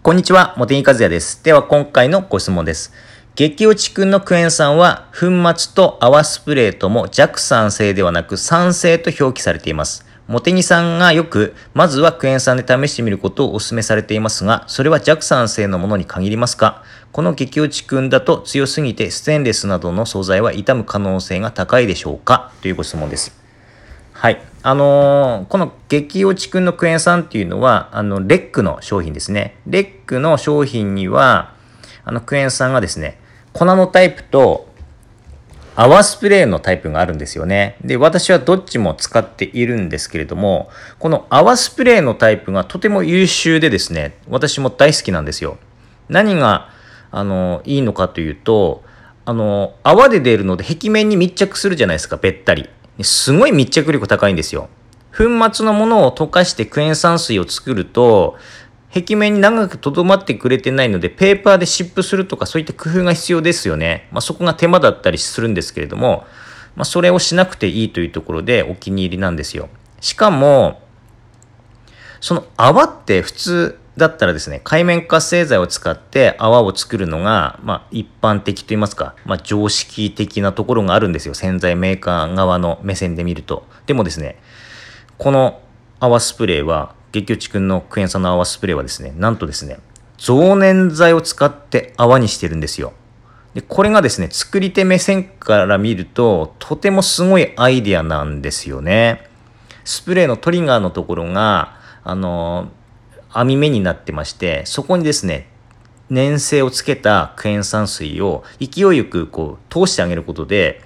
こんにちは、茂木和也です。では今回のご質問です。激落ちくんのクエン酸は、粉末と泡スプレーとも弱酸性ではなく酸性と表記されています。茂木さんがよく、まずはクエン酸で試してみることをお勧めされていますが、それは弱酸性のものに限りますか？この激落ちくんだと強すぎてステンレスなどの素材は傷む可能性が高いでしょうか？というご質問です。はい。あのーこの激落ちくんのクエン酸っていうのは、あの、レックの商品ですね。レックの商品には、あの、クエン酸がですね、粉のタイプと泡スプレーのタイプがあるんですよね。で、私はどっちも使っているんですけれども、この泡スプレーのタイプがとても優秀でですね、私も大好きなんですよ。何が、あの、いいのかというと、あの、泡で出るので壁面に密着するじゃないですか、べったり。すごい密着力高いんですよ。粉末のものを溶かしてクエン酸水を作ると、壁面に長くとどまってくれてないので、ペーパーで湿布するとかそういった工夫が必要ですよね。まあ、そこが手間だったりするんですけれども、まあ、それをしなくていいというところでお気に入りなんですよ。しかも、その泡って普通だったらですね、海面活性剤を使って泡を作るのが、まあ、一般的といいますか、まあ、常識的なところがあるんですよ。洗剤メーカー側の目線で見ると。でもですね、この泡スプレーは、激落ちくんのクエン酸の泡スプレーはですね、なんとですね、増粘剤を使って泡にしてるんですよ。で、これがですね、作り手目線から見ると、とてもすごいアイディアなんですよね。スプレーのトリガーのところが、あの、網目になってまして、そこにですね、粘性をつけたクエン酸水を勢いよくこう通してあげることで、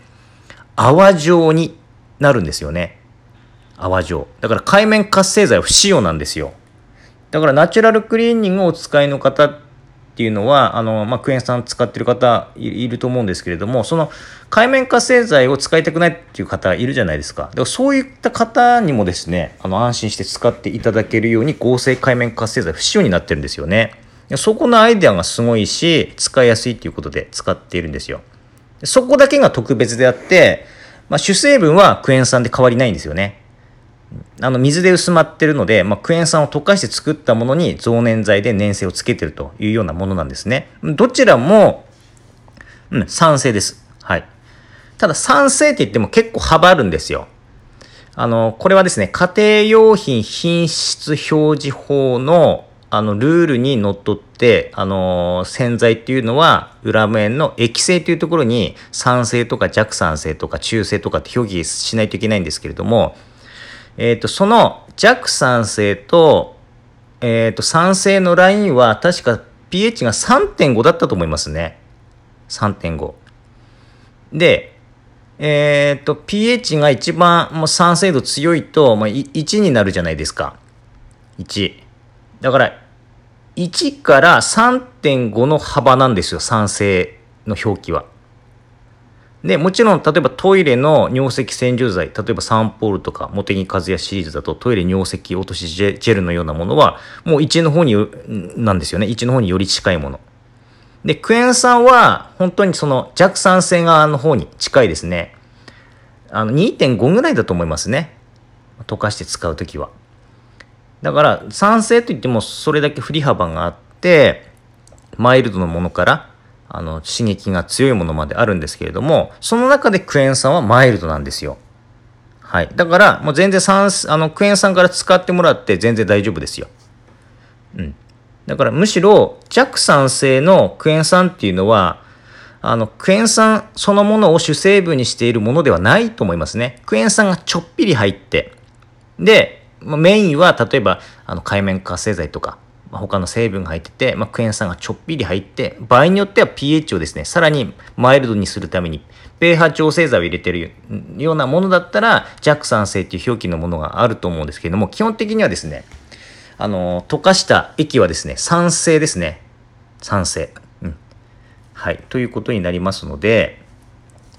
泡状になるんですよね。泡状。だから海面活性剤は不使用なんですよ。だからナチュラルクリーニングをお使いの方っていうのは、あの、まあ、クエン酸使ってる方いると思うんですけれども、その海面活性剤を使いたくないっていう方いるじゃないですか。だからそういった方にもですね、あの、安心して使っていただけるように合成海面活性剤不使用になってるんですよね。そこのアイデアがすごいし、使いやすいっていうことで使っているんですよ。そこだけが特別であって、まあ、主成分はクエン酸で変わりないんですよね。あの水で薄まってるので、まあ、クエン酸を溶かして作ったものに増粘剤で粘性をつけてるというようなものなんですね。どちらも、うん、酸性です。はい。ただ酸性って言っても結構幅あるんですよ。あの、これはですね、家庭用品品質表示法のあの、ルールにのっとって、あの、洗剤っていうのは、裏面の液性というところに酸性とか弱酸性とか中性とかって表記しないといけないんですけれども、えっ、と、その弱酸性と、えっ、と、酸性のラインは確か pH が3.5だったと思いますね。3.5。で、えっ、と、pH が一番もう酸性度強いと、まあ、1になるじゃないですか。1。だから、1から3.5の幅なんですよ、酸性の表記は。で、もちろん、例えばトイレの尿石洗浄剤、例えばサンポールとか、茂木和也シリーズだとトイレ尿石落としジェルのようなものは、もう1の方に、なんですよね。1の方により近いもの。で、クエン酸は、本当にその弱酸性側の方に近いですね。あの、2.5ぐらいだと思いますね。溶かして使うときは。だから、酸性といってもそれだけ振り幅があって、マイルドのものから、あの、刺激が強いものまであるんですけれども、その中でクエン酸はマイルドなんですよ。はい。だから、もう全然酸、あの、クエン酸から使ってもらって全然大丈夫ですよ。うん。だからむしろ弱酸性のクエン酸っていうのは、あの、クエン酸そのものを主成分にしているものではないと思いますね。クエン酸がちょっぴり入って、で、メインは例えば、あの、海面活性剤とか、まあ他の成分が入ってて、まあ、クエン酸がちょっぴり入って、場合によっては pH をですね、さらにマイルドにするために、pH 調整剤を入れてるようなものだったら、弱酸性っていう表記のものがあると思うんですけれども、基本的にはですね、あの、溶かした液はですね、酸性ですね。酸性。うん。はい。ということになりますので、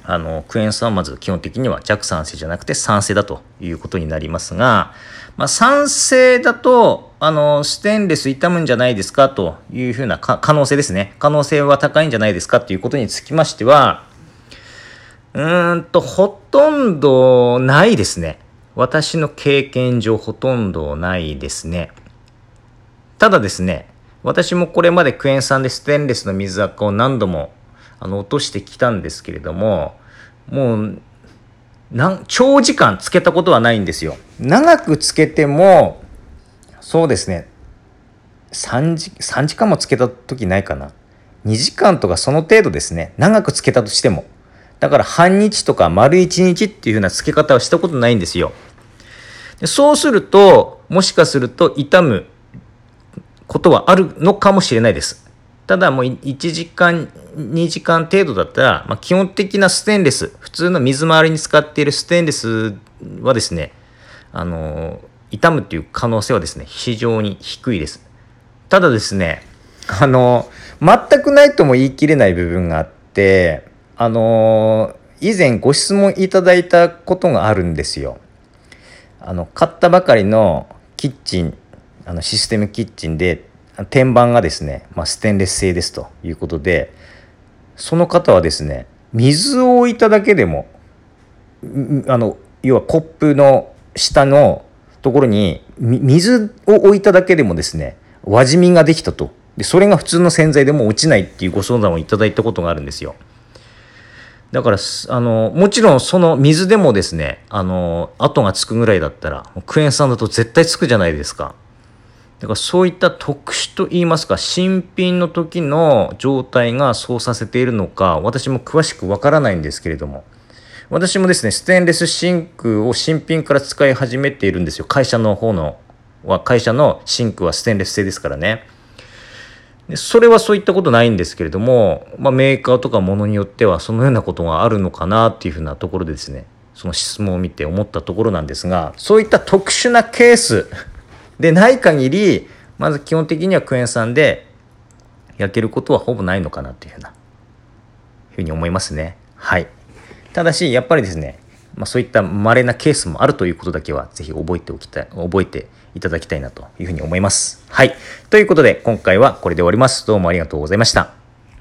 あの、クエン酸はまず基本的には弱酸性じゃなくて酸性だということになりますが、まあ、酸性だと、あの、ステンレス傷むんじゃないですかというふうな可能性ですね。可能性は高いんじゃないですかということにつきましては、うーんと、ほとんどないですね。私の経験上ほとんどないですね。ただですね、私もこれまでクエン酸でステンレスの水垢を何度もあの落としてきたんですけれども、もう、長時間つけたことはないんですよ。長くつけても、そうですね、3時 ,3 時間もつけた時ないかな。2時間とかその程度ですね。長くつけたとしても。だから半日とか丸1日っていう風なつけ方をしたことないんですよ。でそうすると、もしかすると痛むことはあるのかもしれないです。ただもう1時間、2時間程度だったら、まあ、基本的なステンレス、普通の水回りに使っているステンレスはですね、あの、傷むっていう可能性はですね、非常に低いです。ただですね、あの、全くないとも言い切れない部分があって、あの以前ご質問いただいたことがあるんですよ。あの買ったばかりのキッチンあのシステムキッチンで天板がですね、まあ、ステンレス製ですということでその方はですね水を置いただけでもあの要はコップの下のところに水を置いただけでもですね輪染みができたとでそれが普通の洗剤でも落ちないっていうご相談をいただいたことがあるんですよ。だから、あの、もちろんその水でもですね、あの、跡がつくぐらいだったら、クエン酸だと絶対つくじゃないですか。だからそういった特殊といいますか、新品の時の状態がそうさせているのか、私も詳しくわからないんですけれども、私もですね、ステンレスシンクを新品から使い始めているんですよ。会社の方の、は、会社のシンクはステンレス製ですからね。それはそういったことないんですけれども、まあ、メーカーとかものによってはそのようなことがあるのかなっていうふうなところでですねその質問を見て思ったところなんですがそういった特殊なケースでない限りまず基本的にはクエン酸で焼けることはほぼないのかなっていうふうなふうに思いますね。はい。ただしやっぱりですね、まあ、そういった稀なケースもあるということだけはぜひ覚えておきたい覚えていただきたいなというふうに思います。はい。ということで、今回はこれで終わります。どうもありがとうございました。